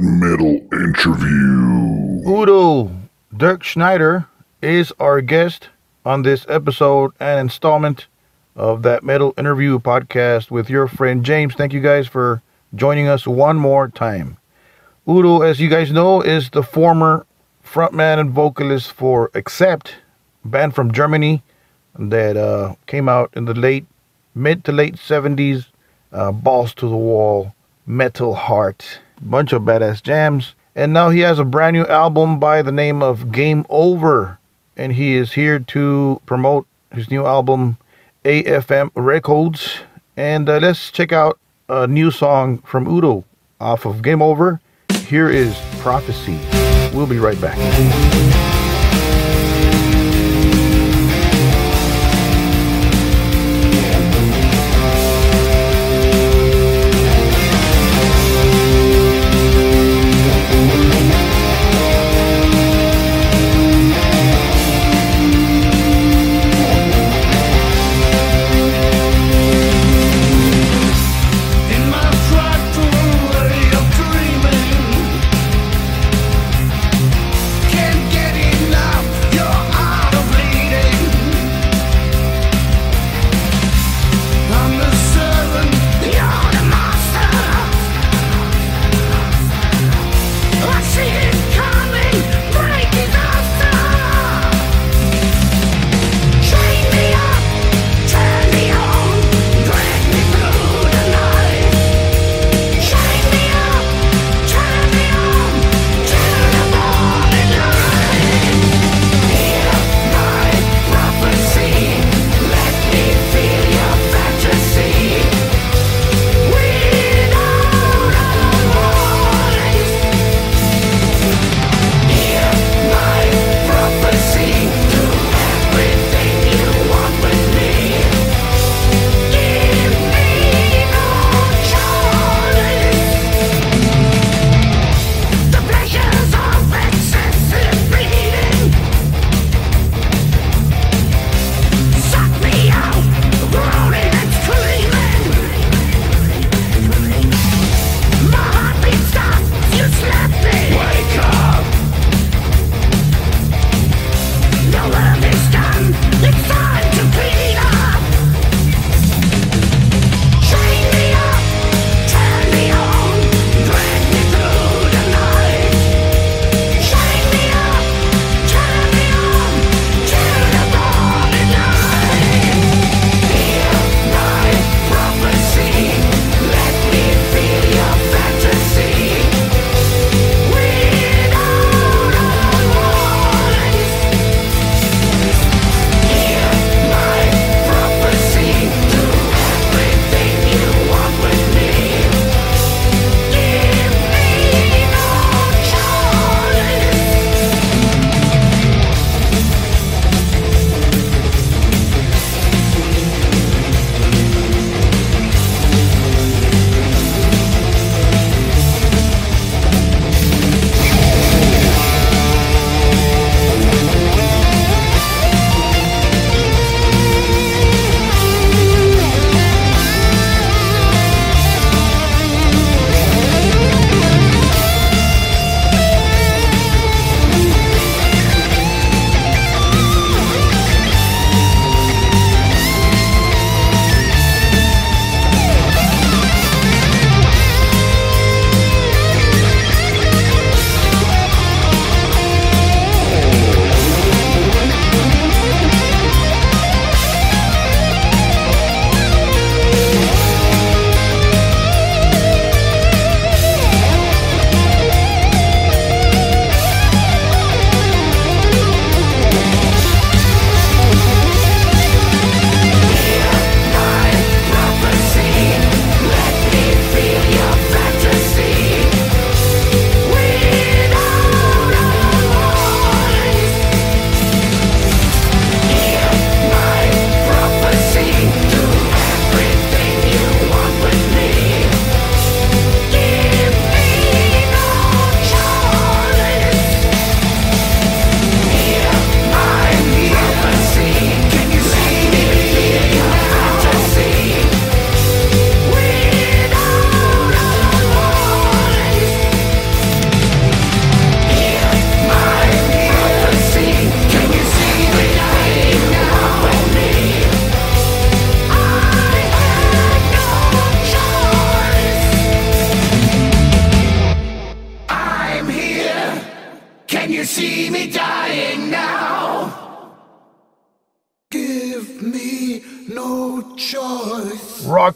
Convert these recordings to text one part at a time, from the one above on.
metal interview. Udo Dirkschneider is our guest on this episode and installment of that metal interview podcast with your friend James. Thank you guys for joining us one more time. Udo, as you guys know, is the former frontman and vocalist for Accept, band from Germany that uh, came out in the late, mid to late 70s, uh, balls to the wall, metal heart, bunch of badass jams. And now he has a brand new album by the name of Game Over. And he is here to promote his new album, AFM Records. And uh, let's check out a new song from Udo off of Game Over. Here is Prophecy. We'll be right back.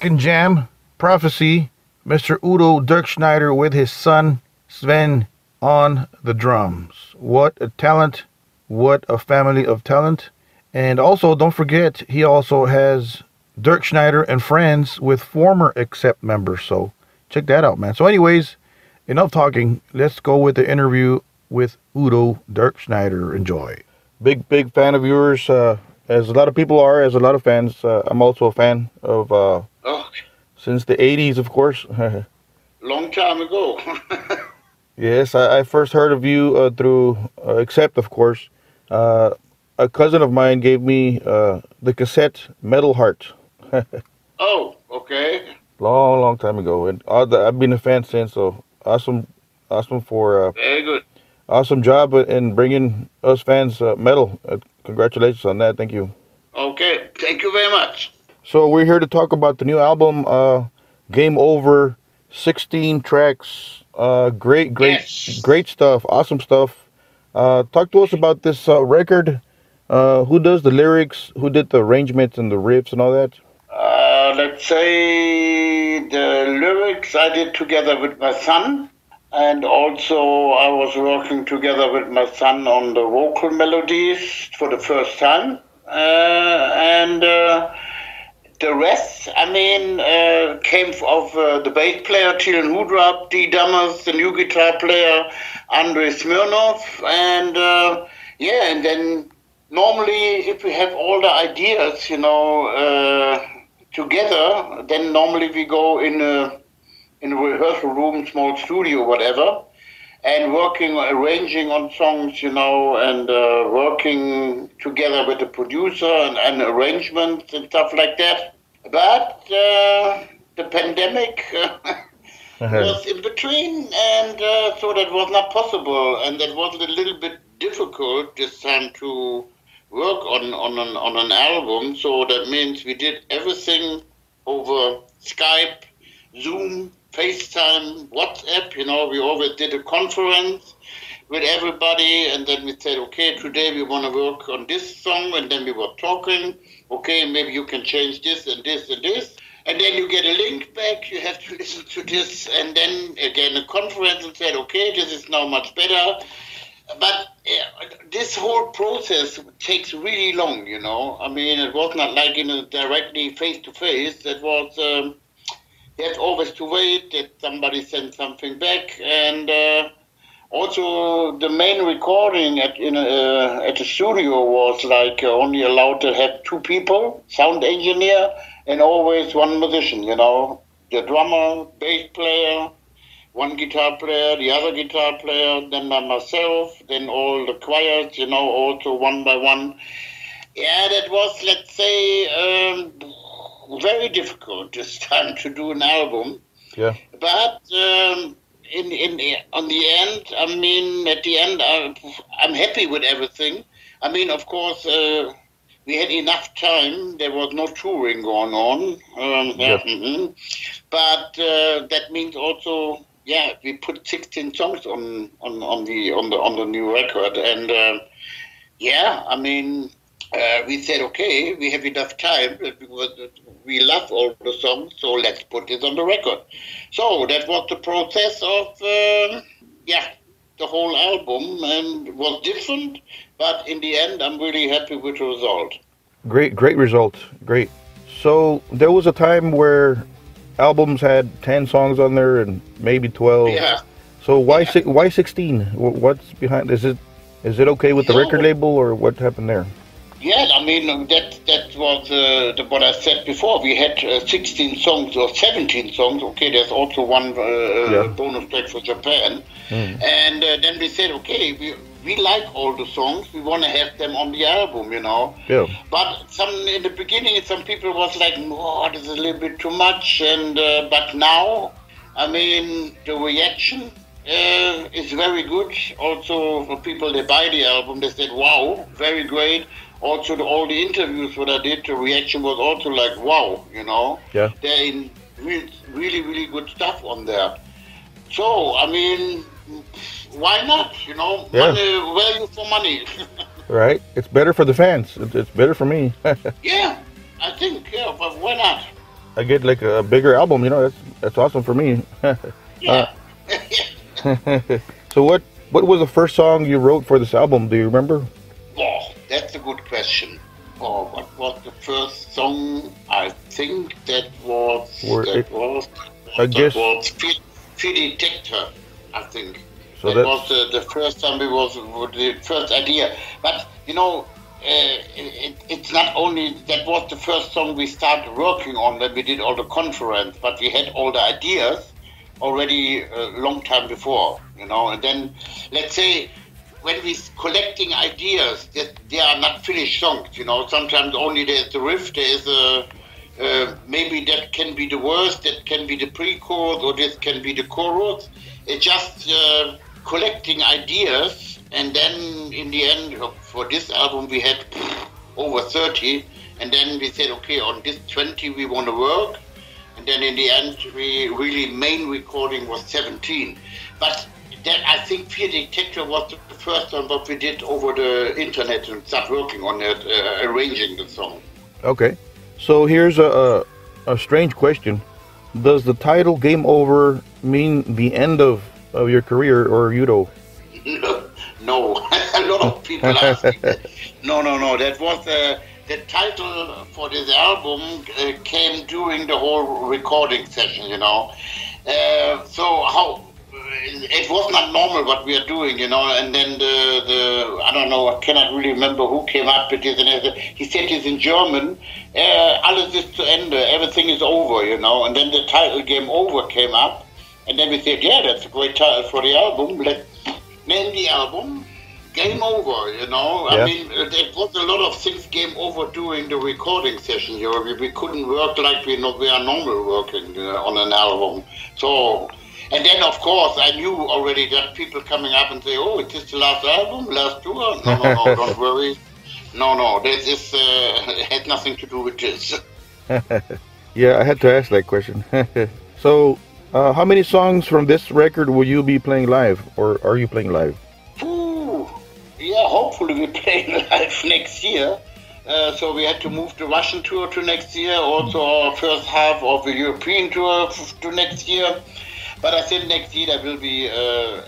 And Jam, Prophecy, Mr. Udo Dirkschneider with his son Sven on the drums. What a talent, what a family of talent. And also, don't forget, he also has Dirkschneider and friends with former Accept members. So check that out, man. So, anyways, enough talking. Let's go with the interview with Udo Dirkschneider. Enjoy. Big, big fan of yours, uh, as a lot of people are, as a lot of fans. Uh, I'm also a fan of uh, Oh, since the 80s, of course. long time ago. yes, I, I first heard of you uh, through uh, Accept, of course. Uh, a cousin of mine gave me uh, the cassette Metal Heart. oh, okay. long, long time ago, and I've been a fan since. So awesome, awesome for uh, Very good. awesome job in bringing us fans uh, metal. Uh, congratulations on that. Thank you. Okay. Thank you very much. So we're here to talk about the new album, uh, Game Over. 16 tracks. Uh, great, great, Yes. great stuff. Awesome stuff. Uh, talk to us about this uh, record. Uh, who does the lyrics? Who did the arrangements and the riffs and all that? Uh, let's say the lyrics I did together with my son, and also I was working together with my son on the vocal melodies for the first time. Uh, and uh, the rest, I mean, uh, came of uh, the bass player Tilen Hudrap, Dee Dammers, the new guitar player Andrei Smirnov, and uh, yeah, and then normally if we have all the ideas, you know, uh, together, then normally we go in a in a rehearsal room, small studio, whatever, and working, arranging on songs, you know, and uh, working together with the producer and, and arrangements and stuff like that. But uh, the pandemic was in between, and uh, so that was not possible, and that was a little bit difficult this time to work on on an, on an album. So that means we did everything over Skype, Zoom, FaceTime, WhatsApp. You know, we always did a conference with everybody, and then we said, okay, today we want to work on this song, and then we were talking. Okay, maybe you can change this and this and this. And then you get a link back, you have to listen to this, and then again a conference and said, okay, this is now much better. But uh, this whole process takes really long, you know. I mean, it was not like in a directly face to face. It was um, you had always to wait that somebody sent something back, and uh, also the main recording at in uh, at the studio was like uh, only allowed to have two people, sound engineer, and always one musician. You know, the drummer, bass player, one guitar player, the other guitar player, then by myself, then all the choirs. You know, also one by one. Yeah, that was let's say um, very difficult this time to do an album. Yeah. But um, in in on the end, I mean, at the end, I, I'm happy with everything. I mean, of course, uh, we had enough time. There was no touring going on. Um, Yeah. mhm. But uh, that means also, yeah, we put 16 songs on, on, on the on the on the new record, and uh, yeah, I mean, uh, we said, okay, we have enough time because we love all the songs, so let's put it on the record. So that was the process of, um yeah, the whole album, and was different, but in the end, I'm really happy with the result. Great, great result. Great. So there was a time where albums had 10 songs on there and maybe 12. Yeah. So why si- why 16? What's behind? Is it is it okay with the No. record label or what happened there? Yeah, I mean that that was uh, the, what I said before. We had uh, 16 songs or 17 songs. Okay, there's also one uh, Yeah. bonus track for Japan, and uh, then we said, okay, we we like all the songs. We want to have them on the album, you know. Yeah. But some in the beginning, some people was like, "Oh, this is a little bit too much," and uh, but now, I mean, the reaction uh, is very good. Also, for people they buy the album, they said, "Wow, very great." Also, the, all the interviews what I did, the reaction was also like, "Wow," you know. Yeah. They're in really, really, really good stuff on there. So, I mean, why not? You know, Yeah. money, value for money. Right? It's better for the fans. It's better for me. yeah, I think. Yeah, but why not? I get like a bigger album. You know, that's that's awesome for me. Yeah. Uh, so what what was the first song you wrote for this album? Do you remember? That's a good question. Oh, what was the first song? I think that was Were that it- was I that guess- was Fear, Fear Detector. I think. So that that- was the, the first time it was the first idea. But you know, uh, it, it's not only that was the first song we started working on when we did all the conference, but we had all the ideas already a long time before. You know, and then let's say when we are collecting ideas, they are not finished songs. You know, sometimes only there's the riff, there is a uh, maybe that can be the worst, that can be the pre-chorus, or this can be the chorus. It's just uh, collecting ideas, and then in the end, for this album, we had over 30, and then we said, okay, on this 20 we want to work, and then in the end, we really main recording was 17. But then I think Fear Detector was the first one what we did over the internet and start working on it, uh, arranging the song. Okay. So here's a, a a strange question. Does the title "Game Over" mean the end of of your career, or you know? no, a lot of people ask me that. No, no, no. That was uh, the title for this album uh, came during the whole recording session, you know. Uh, so how it was not normal what we are doing, you know. And then the the I don't know, I cannot really remember who came up with this. And he said this in German. Uh, alles ist zu Ende. Everything is over, you know. And then the title "Game Over" came up. And then we said, yeah, that's a great title for the album. Let's name the album Game Over, you know. Yeah. I mean, there was a lot of things game over during the recording session. You know, we, we couldn't work like we, know, we are normal working uh, on an album. So, and then of course, I knew already that people coming up and say, oh, it is the last album, last tour? No, no, no, don't worry. No, no, this is, uh, had nothing to do with this. Yeah, I had to ask that question. so, uh, how many songs from this record will you be playing live, or are you playing live? Ooh, yeah, hopefully we play live next year. Uh, so we had to move the Russian tour to next year, also our first half of the European tour f- to next year. But I think next year there will be, uh, uh,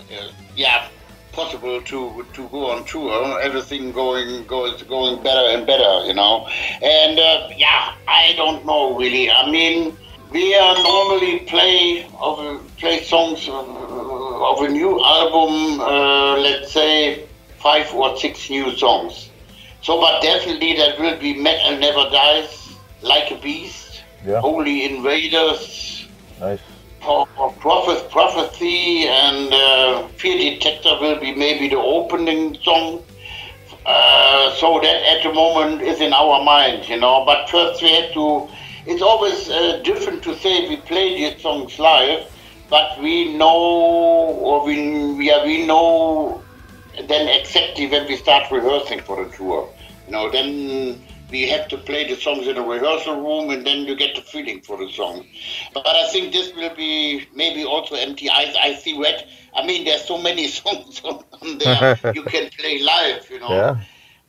yeah, possible to to go on tour. Everything going goes going better and better, you know. And uh, yeah, I don't know really. I mean, we normally play of play songs of, of a new album. Uh, let's say five or six new songs. So, but definitely that will be Metal Never Dies, Like a Beast, Yeah. Holy Invaders, Nice. For prophet, prophecy and uh, fear detector will be maybe the opening song. Uh, so that at the moment is in our mind you know. But first we have to it's always uh, different to say we play these songs live but we know or we are, we know then exactly when we start rehearsing for the tour. You know then we have to play the songs in a rehearsal room and then you get the feeling for the song but I think this will be maybe also empty eyes. I see red. I mean, there's so many songs on, there you can play live, you know. Yeah.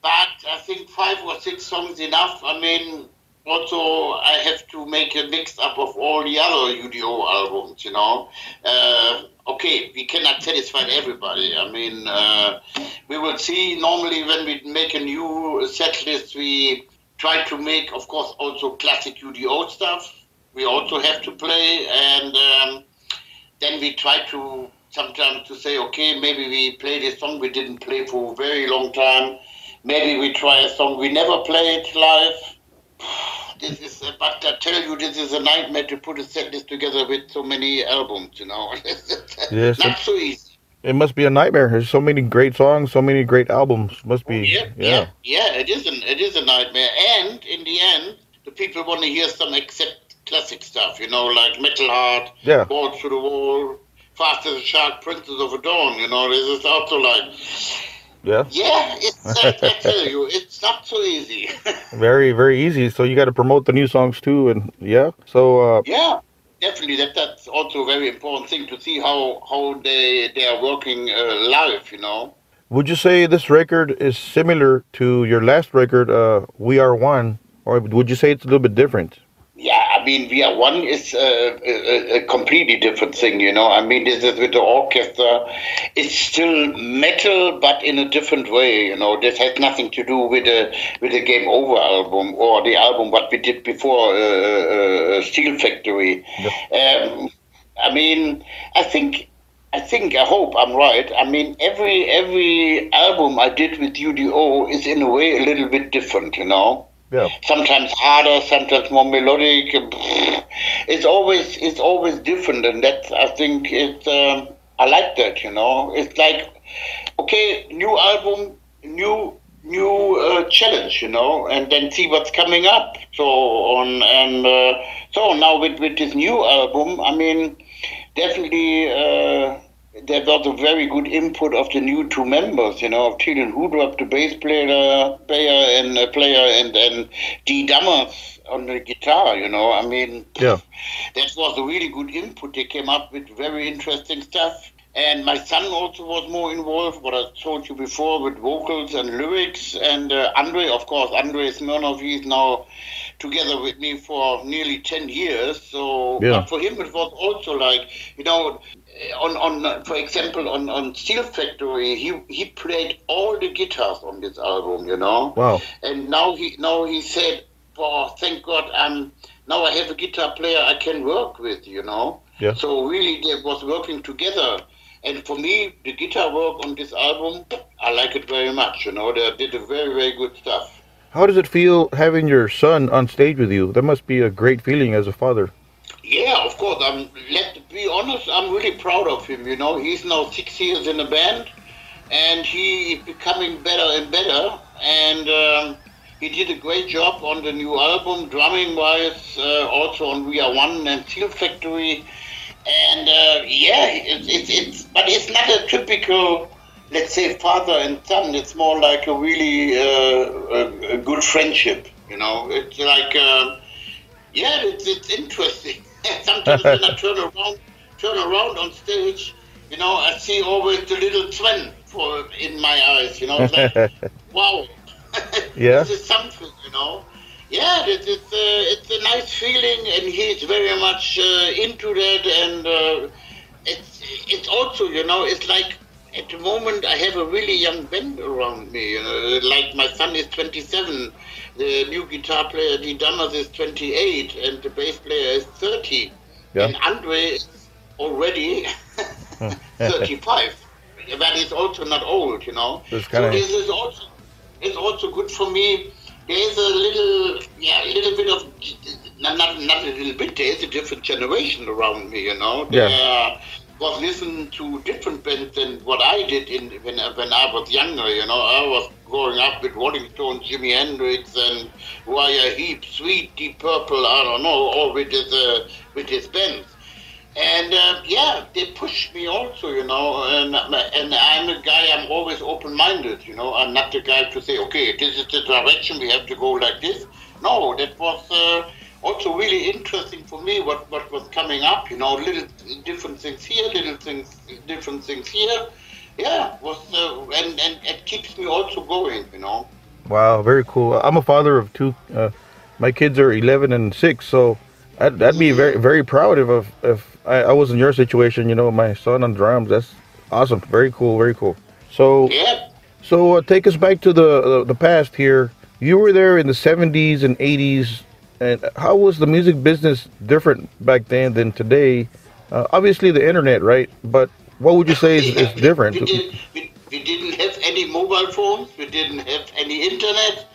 But I think five or six songs enough. I mean, also I have to make a mix up of all the other UDO albums, you know. Uh, okay, we cannot satisfy everybody. I mean, uh, we will see. Normally, when we make a new set list, we try to make, of course, also classic UDO stuff. We also have to play, and um, then we try to sometimes to say, okay, maybe we play this song we didn't play for a very long time. Maybe we try a song we never played live. This is, but I tell you, this is a nightmare to put a set list together with so many albums. You know, Yes, not so easy. It must be a nightmare. There's so many great songs, so many great albums. Must be. Yeah, yeah, yeah. It is an it is a nightmare. And in the end, the people want to hear some Accept classic stuff. You know, like Metal Heart, Yeah. Balls to the Wall, Fast as a Shark, Princess of a Dawn. You know, this is also like, Yeah. yeah, it's like, I tell you, it's not so easy. Very, very easy. So you got to promote the new songs too, and yeah. So uh, yeah. definitely that that's also a very important thing to see how how they they are working uh, live. You know. Would you say this record is similar to your last record, uh, We Are One, or would you say it's a little bit different? Yeah, I mean, We Are One is uh, a, a completely different thing, you know. I mean, this is with the orchestra. It's still metal, but in a different way, you know. This has nothing to do with the with the Game Over album or the album what we did before, uh, uh, Steel Factory. Um, I mean, I think I think I hope I'm right. I mean, every every album I did with UDO is in a way a little bit different, you know. Yeah. Sometimes harder, sometimes more melodic. It's always it's always different, and that I think it's um, I like that, you know. It's like okay, new album, new new uh, challenge, you know, and then see what's coming up. So on and uh, so now with with this new album, I mean definitely uh, there was a very good input of the new two members, you know, of Tilen Hudrap, the bass player, player and uh, player, and and Dee Dammers on the guitar. You know, I mean, Yeah. that was a really good input. They came up with very interesting stuff. And my son also was more involved, what I told you before, with vocals and lyrics. And uh, Andre, of course, Andre Smirnov, he's now together with me for nearly 10 years. So Yeah. but for him, it was also like, you know, Eh, on, on for example, on, on Steel Factory, he, he played all the guitars on this album, you know Wow. and now he now he said, "Oh, thank God, I'm now I have a guitar player I can work with." You know. Yeah. So really, they was working together, and for me, the guitar work on this album, I like it very much. You know, they did a very very good stuff. How does it feel having your son on stage with you? That must be a great feeling as a father. Yeah, of course. I'm. Let's be honest. I'm really proud of him. You know, he's now six years in the band, and he is becoming better and better. And um, he did a great job on the new album, drumming wise. Uh, also on We Are One and Steel Factory. And uh, yeah, it's, it's it's but it's not a typical. Let's say father and son. It's more like a really uh, a, a good friendship. You know, it's like. Uh, yeah, it's, it's interesting. Sometimes when I turn around, turn around on stage, you know, I see always the little twin for in my eyes. You know, it's like, wow, Yeah. this is something. You know, yeah, it's it's, uh, it's a nice feeling, and he's very much uh, into that, and uh, it's it's also, you know, it's like. At the moment, I have a really young band around me. You know, like my son is 27, the new guitar player Dee Dammers is 28, and the bass player is 30. Yeah. And Andre is already 35. But he's also not old, you know. So this is also it's also good for me. There's a little, yeah, a little bit of, not, not, not a little bit, there's a different generation around me, you know. Yeah. They, was listening to different bands than what I did in when, when I was younger, you know. I was growing up with Rolling Stones, Jimi Hendrix, and Uriah Heep, Sweet, Deep Purple, I don't know, all with his, uh, with his bands. And uh, yeah, they pushed me also, you know. And and I'm a guy. I'm always open-minded, you know. I'm not the guy to say, okay, this is the direction we have to go like this. No, that was uh, also really interesting for me. What what was coming up, you know, little different things here, little things, different things here. Yeah, was uh, and and it keeps me also going, you know. Wow, very cool. I'm a father of two. Uh, my kids are 11 and 6, so I'd, I'd be very, very proud if, if, I, I was in your situation, you know, my son on drums. That's awesome. Very cool, very cool. So, Yeah. so uh, take us back to the, the the past here. You were there in the 70s and 80s, and how was the music business different back then than today? Uh, obviously, the internet, right? But what would you say is, is different? We, did, we, we didn't have any mobile phones. We didn't have any internet.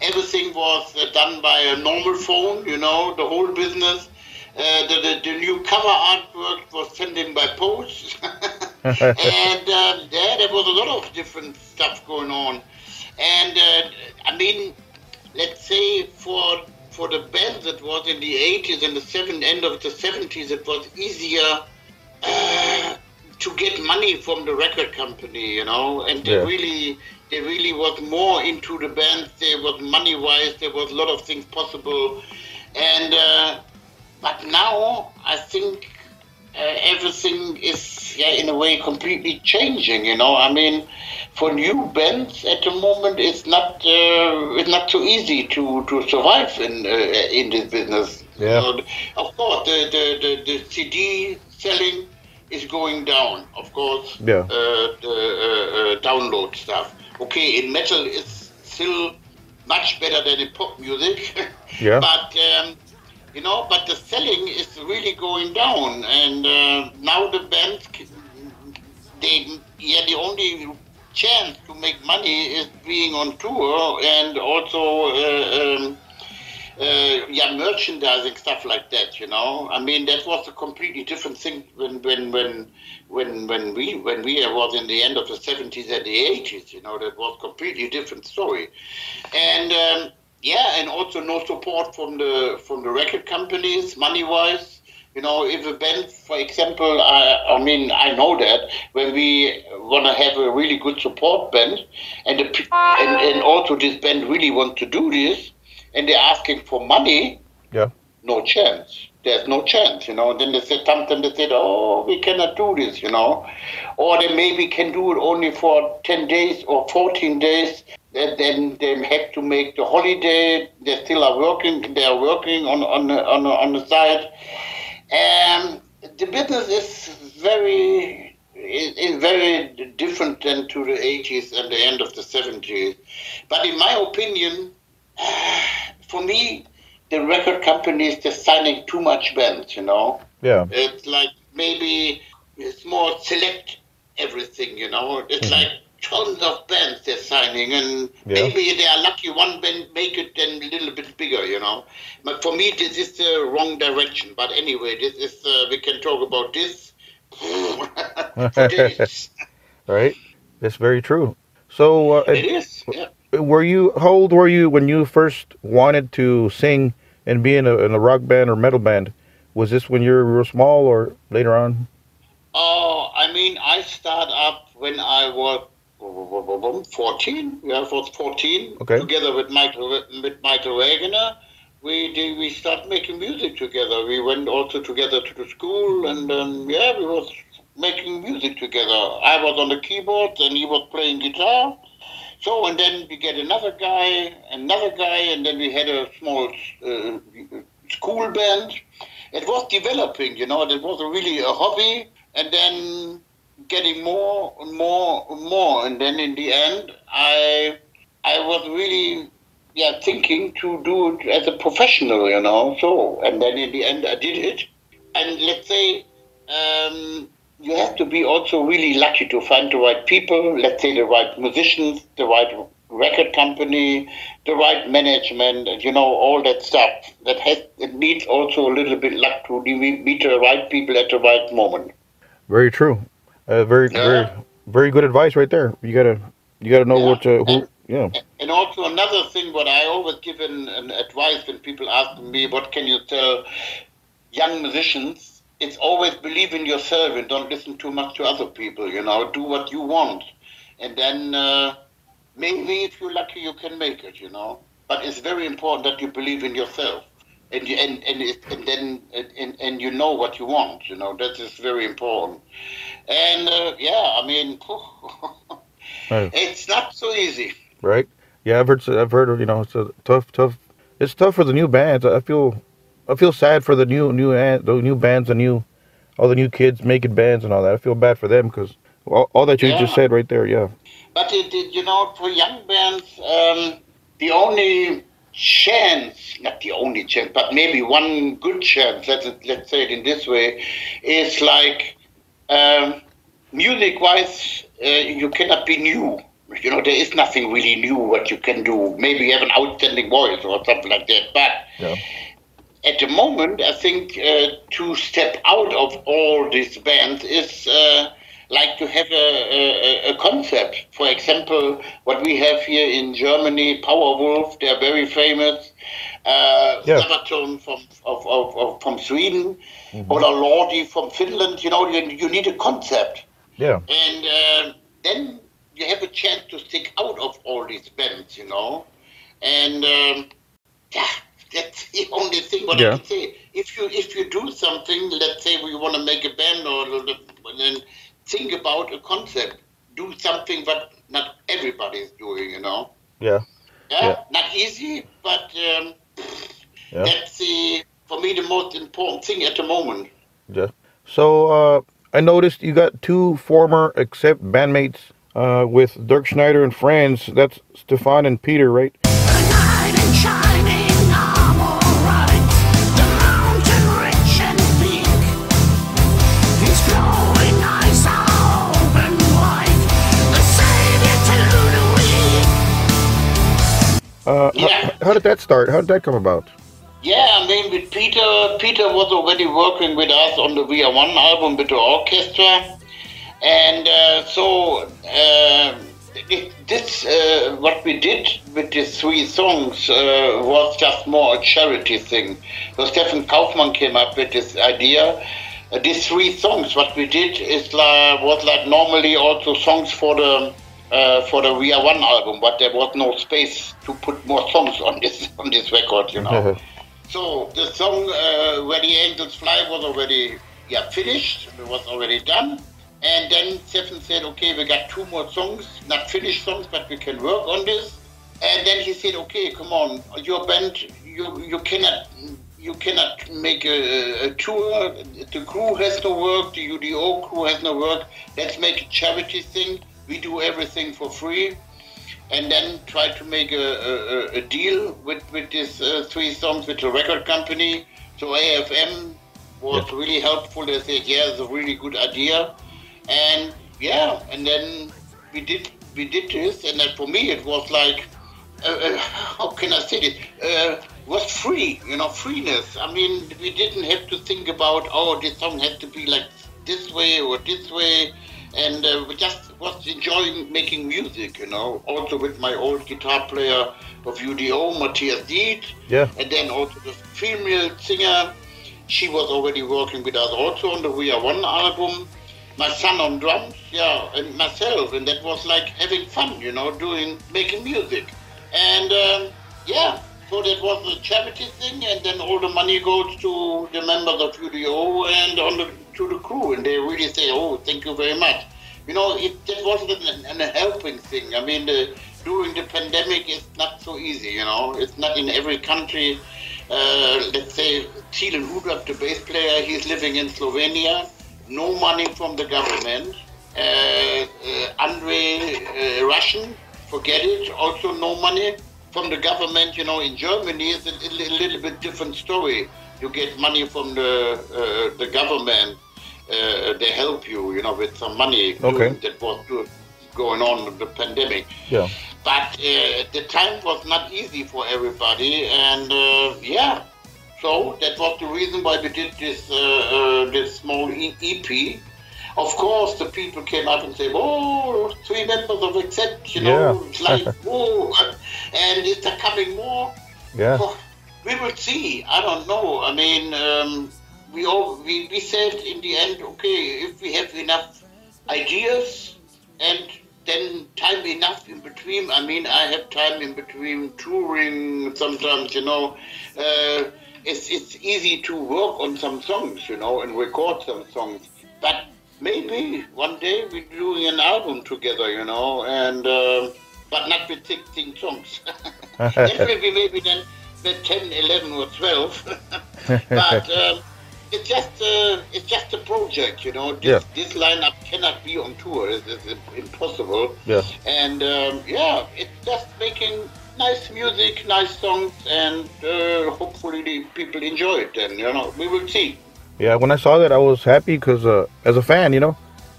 Everything was uh, done by a normal phone. You know, the whole business. Uh, the, the, the new cover artwork was sent in by post. and um, yeah, there was a lot of different stuff going on. And uh, I mean, let's say for for the band that was in the 80s and the seven, end of the 70s, it was easier uh, to get money from the record company, you know, and they Yeah. really they really was more into the band. There was money wise, there was a lot of things possible, and uh, but now I think everything is, yeah, in a way, completely changing. You know, I mean, for new bands at the moment, it's not uh, it's not so easy to, to survive in uh, in this business. Yeah. Know, of course, the, the, the, the CD selling is going down. Of course, Yeah. uh, the uh, uh, download stuff. Okay, in metal, it's still much better than in pop music. Yeah. but um, you know, but the selling is really going down, and uh, now the bands, they yeah, the only chance to make money is being on tour and also. Uh, um, uh, yeah, merchandising stuff like that. You know, I mean, that was a completely different thing when when when when when we when we was in the end of the seventies and the eighties. You know, that was completely different story, and um, yeah, and also no support from the from the record companies, money wise. You know, if a band, for example, I, I mean, I know that when we want to have a really good support band, and, the, and and also this band really wants to do this, and they're asking for money, Yeah. no chance. There's no chance, you know. Then they said something. They said, "Oh, we cannot do this," you know, or they maybe can do it only for ten days or fourteen days. Then then they have to make the holiday. They still are working. They are working on on the, on on the side. And the business is very is, is very different than to the 80s and the end of the 70s. But in my opinion, for me, the record companies they're signing too much bands. You know, Yeah. it's like maybe it's more select everything. You know, it's mm-hmm. like tons of bands they're signing, and Yeah. maybe they are lucky one band make it then a little bit bigger. You know, but for me this is the wrong direction. But anyway, this is uh, we can talk about this. Right. That's very true. So, uh, it is. Yeah. were you how old were you when you first wanted to sing and be in a, in a rock band or metal band? Was this when you were small or later on? Oh, I mean, I start up when I was 14. Yeah, I 14. Okay. Together with Michael with Michael Wagener, we did, we start making music together. We went also together to the school, and um, yeah, we was making music together. I was on the keyboard, and he was playing guitar. So, and then we get another guy, another guy, and then we had a small uh, school band. It was developing, you know, it was really a hobby, and then getting more and more and more. And then in the end, I I was really yeah thinking to do it as a professional, you know. So, and then in the end, I did it. And let's say um, you have to be also really lucky to find the right people. Let's say the right musicians, the right record company, the right management, and you know all that stuff. That has it needs also a little bit luck to meet the right people at the right moment. Very true. Uh, very Yeah. very very good advice right there. You gotta you gotta know Yeah. what to who yeah And also another thing, what I always give an, an advice when people ask me, what can you tell young musicians? It's always believe in yourself and don't listen too much to other people. You know, do what you want, and then uh, maybe if you're lucky, you can make it. You know, but it's very important that you believe in yourself. And, you, and and it, and then and, and you know what you want, you know that is very important. And uh, yeah, I mean, Right. it's not so easy. right yeah I've heard I've heard you know it's a tough tough it's tough for the new bands. I feel I feel sad for the new new the new bands the new all the new kids making bands and all that. I feel bad for them because all, all that you just said right there yeah But it, it, you know, for young bands, um, the only chance, not the only chance, but maybe one good chance, let's, let's say it in this way, is like um, music wise, uh, you cannot be new. You know, there is nothing really new what you can do. Maybe you have an outstanding voice or something like that. But Yeah. at the moment, I think uh, to step out of all these bands is uh, like to have a, a, a concept. For example, what we have here in Germany, Powerwolf, they're very famous. Uh, Yeah. Sabaton from of, of, of, from Sweden, Ola Lordi from Finland. You know, you, you need a concept yeah and uh, then you have a chance to stick out of all these bands, you know. And um, yeah, that's the only thing what Yeah. I can say. If you if you do something, let's say we want to make a band or then think about a concept. Do something what not everybody is doing, you know. Yeah. Yeah, Yeah. not easy, but um, Yeah. that's the for me the most important thing at the moment. Yeah. So uh, I noticed you got two former Accept bandmates uh, with Dirkschneider and friends. That's Stefan and Peter, right? Uh, Yeah. how, how did that start? How did that come about? Yeah, I mean, with Peter, Peter was already working with us on the We Are One album with the orchestra, and uh, so uh, it, this uh, what we did with these three songs uh, was just more a charity thing. So Stefan Kaufmann came up with this idea. Uh, these three songs, what we did is like, was like normally also songs for the uh, for the We Are One album, but there was no space to put more songs on this on this record, you know. So the song uh, "Where the Angels Fly" was already yeah finished. It was already done. And then Stefan said, "Okay, we got two more songs, not finished songs, but we can work on this." And then he said, "Okay, come on, your band, you you cannot." You cannot make a, a tour. The crew has no work. The UDO crew has no work. Let's make a charity thing. We do everything for free and then try to make a, a, a deal with with these uh, three songs with the record company. So AFM was really helpful. They said, "Yeah, it's a really good idea," and yeah, and then we did we did this, and then for me it was like, uh, uh, how can I say this? Uh, was free, you know, freeness. I mean, we didn't have to think about, oh, this song has to be like this way or this way and uh, we just was enjoying making music, you know. Also with my old guitar player of UDO, Matthias Dieth, Yeah. and then also the female singer. She was already working with us also on the We Are One album. My son on drums, yeah, and myself, and that was like having fun, you know, doing making music, and um, yeah. So that was a charity thing, and then all the money goes to the members of UDO and on the, to the crew, and they really say, "Oh, thank you very much." You know, it just wasn't an, an, helping thing. I mean, the, during the pandemic, it's not so easy. You know, it's not in every country. Uh, let's say Tilen Hudrap, the bass player, he's living in Slovenia. No money from the government. Uh, uh, Andre uh, Russian, forget it. Also, no money from the government. You know, in Germany, it's a, a little bit different story. You get money from the uh, the government. Uh, they help you, you know, with some money. Okay. That was going on with the pandemic. Yeah. But uh, the time was not easy for everybody, and uh, yeah, so that was the reason why we did this uh, uh, this small EP. Of course, the people came up and said, "Oh, three members of Accept," you know, Yeah. it's like, "Oh," and is there coming more? Yeah. Well, we will see. I don't know. I mean, um, we all we, we said in the end, okay, if we have enough ideas and then time enough in between. I mean, I have time in between touring. Sometimes, you know, uh, it's it's easy to work on some songs, you know, and record some songs. But maybe one day we're doing an album together, you know, and uh, but not with 16 songs. Definitely maybe then with 10, 11 or 12. but um, it's just uh, it's just a project, you know. This, Yeah. this lineup cannot be on tour; it's, it's impossible. Yeah. And um, yeah, it's just making nice music, nice songs, and uh, hopefully the people enjoy it. And you know, we will see. Yeah, when I saw that, I was happy because uh, as a fan, you know,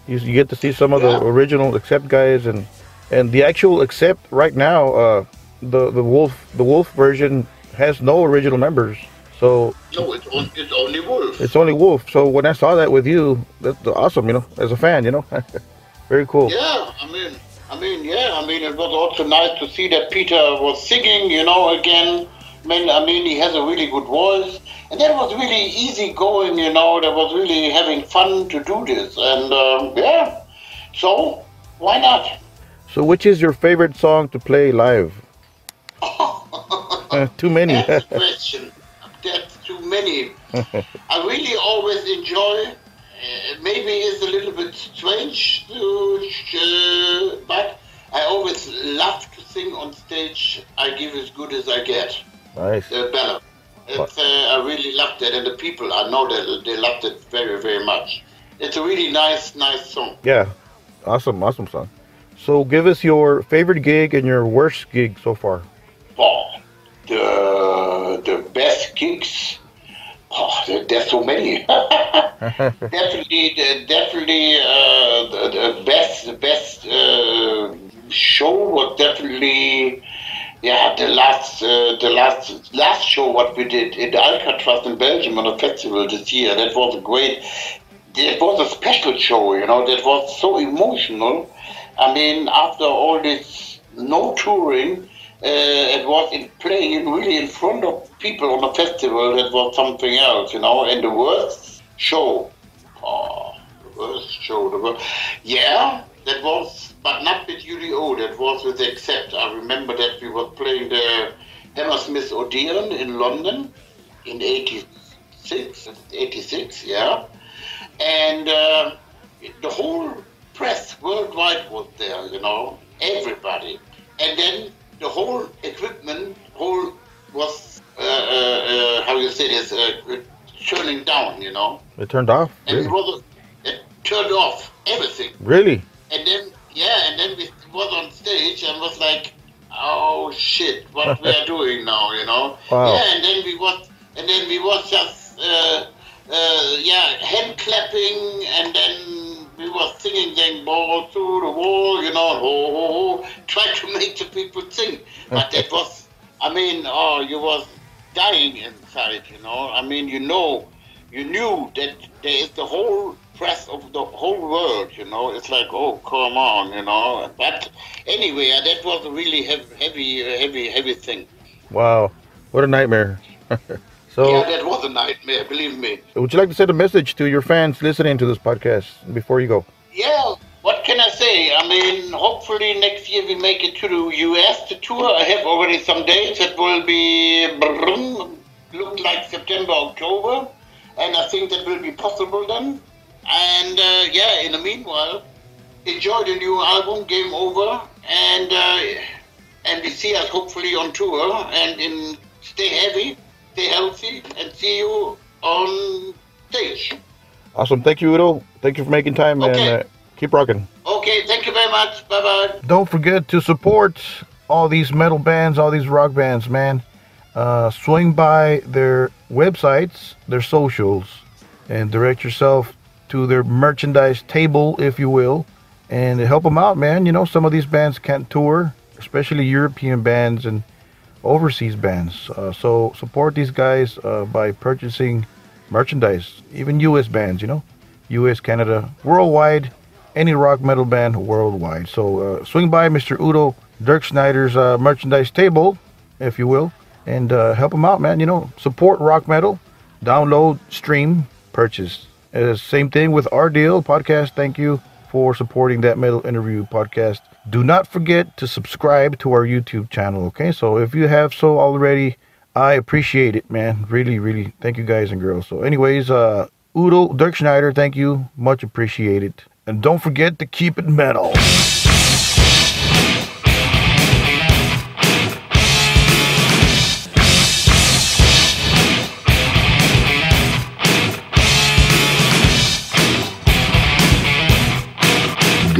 you, you get to see some of the original Accept guys and and the actual Accept right now, uh, the the Wolf the Wolf version has no original members, so No, it's, on, it's only Wolf. it's only Wolf. So when I saw that with you, that's awesome, you know, as a fan, you know, very cool. Yeah, I mean, I mean, yeah, I mean, it was also nice to see that Peter was singing, you know, again. I mean, I mean, he has a really good voice, and that was really easy going, you know. That was really having fun to do this, and um, yeah, so why not? So which is your favorite song to play live? Too many. That's question. Many. I really always enjoy. Uh, maybe it's a little bit strange, to, uh, but I always love to sing on stage. I give as good as I get. nice. The ballad. It's, uh, I really loved it, and the people I know that they loved it very, very much. It's a really nice, nice song. Yeah. Awesome, awesome song. So give us your favorite gig and your worst gig so far. Oh, the the best gigs. Oh, there, there's so many. definitely, definitely uh, the, the best, the best uh, show was definitely. Yeah, the last, uh, the last, last show what we did in Alcatraz in Belgium on a festival this year. That was a great. It was a special show, you know. That was so emotional. I mean, after all this no touring, it was in playing really in front of people on a festival. That was something else, you know. And the worst show, oh, the worst show, the worst. Yeah, that was, but not with UDO. That was with the Accept. I remember that we were playing the Hammersmith Odeon in London in '86, '86, yeah, and uh, the whole press worldwide was there, you know, everybody. And then the whole equipment, whole was, uh, uh, uh, how you say this, uh, turning down, you know. It turned off. And it Really? was, it turned off everything. Really? And then, yeah, and then we was on stage and was like, oh shit, what we are doing now, you know? Wow. Yeah, and then we was, and then we was just, uh, uh, yeah, hand clapping, and then we were singing then Balls to the Wall, you know, ho ho ho, try to make the people sing. But that was, I mean, oh, you was dying inside, you know. I mean, you know, you knew that there is the whole press of the whole world, you know. It's like, oh, come on, you know. But anyway, uh, that was a really heavy, heavy, uh, heavy, heavy thing. Wow. What a nightmare. so Yeah, that was a nightmare, believe me. would you like to send a message to your fans listening to this podcast before you go? Yeah, what can I say? I mean, hopefully next year we make it to the US to tour. I have already some dates. It will be look like September, October, and I think that will be possible then. And uh, yeah, in the meanwhile, enjoy the new album, Game Over, and uh, and we see us hopefully on tour. And in stay heavy, stay healthy, and see you on stage. Awesome. Thank you, Udo. Thank you for making time Okay. and uh, keep rocking. Okay, thank you very much. Bye bye. Don't forget to support all these metal bands, all these rock bands, man. Uh, swing by their websites, their socials, and direct yourself to their merchandise table, if you will, and help them out, man. You know, some of these bands can't tour, especially European bands and overseas bands. Uh, so support these guys uh, by purchasing merchandise, even U.S. bands, you know, U.S., Canada, worldwide, any rock metal band worldwide. So uh, swing by Mr. Udo Dirkschneider's uh, merchandise table, if you will, and uh, help him out, man. You know, support rock metal, download, stream, purchase. Uh, same thing with our deal podcast. Thank you for supporting that metal interview podcast. Do not forget to subscribe to our YouTube channel. Okay, so if you have so already, I appreciate it, man. Really, really. Thank you, guys and girls. So, anyways, uh, Udo Dirkschneider, thank you, much appreciated. And don't forget to keep it metal.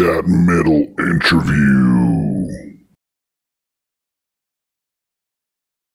That metal interview.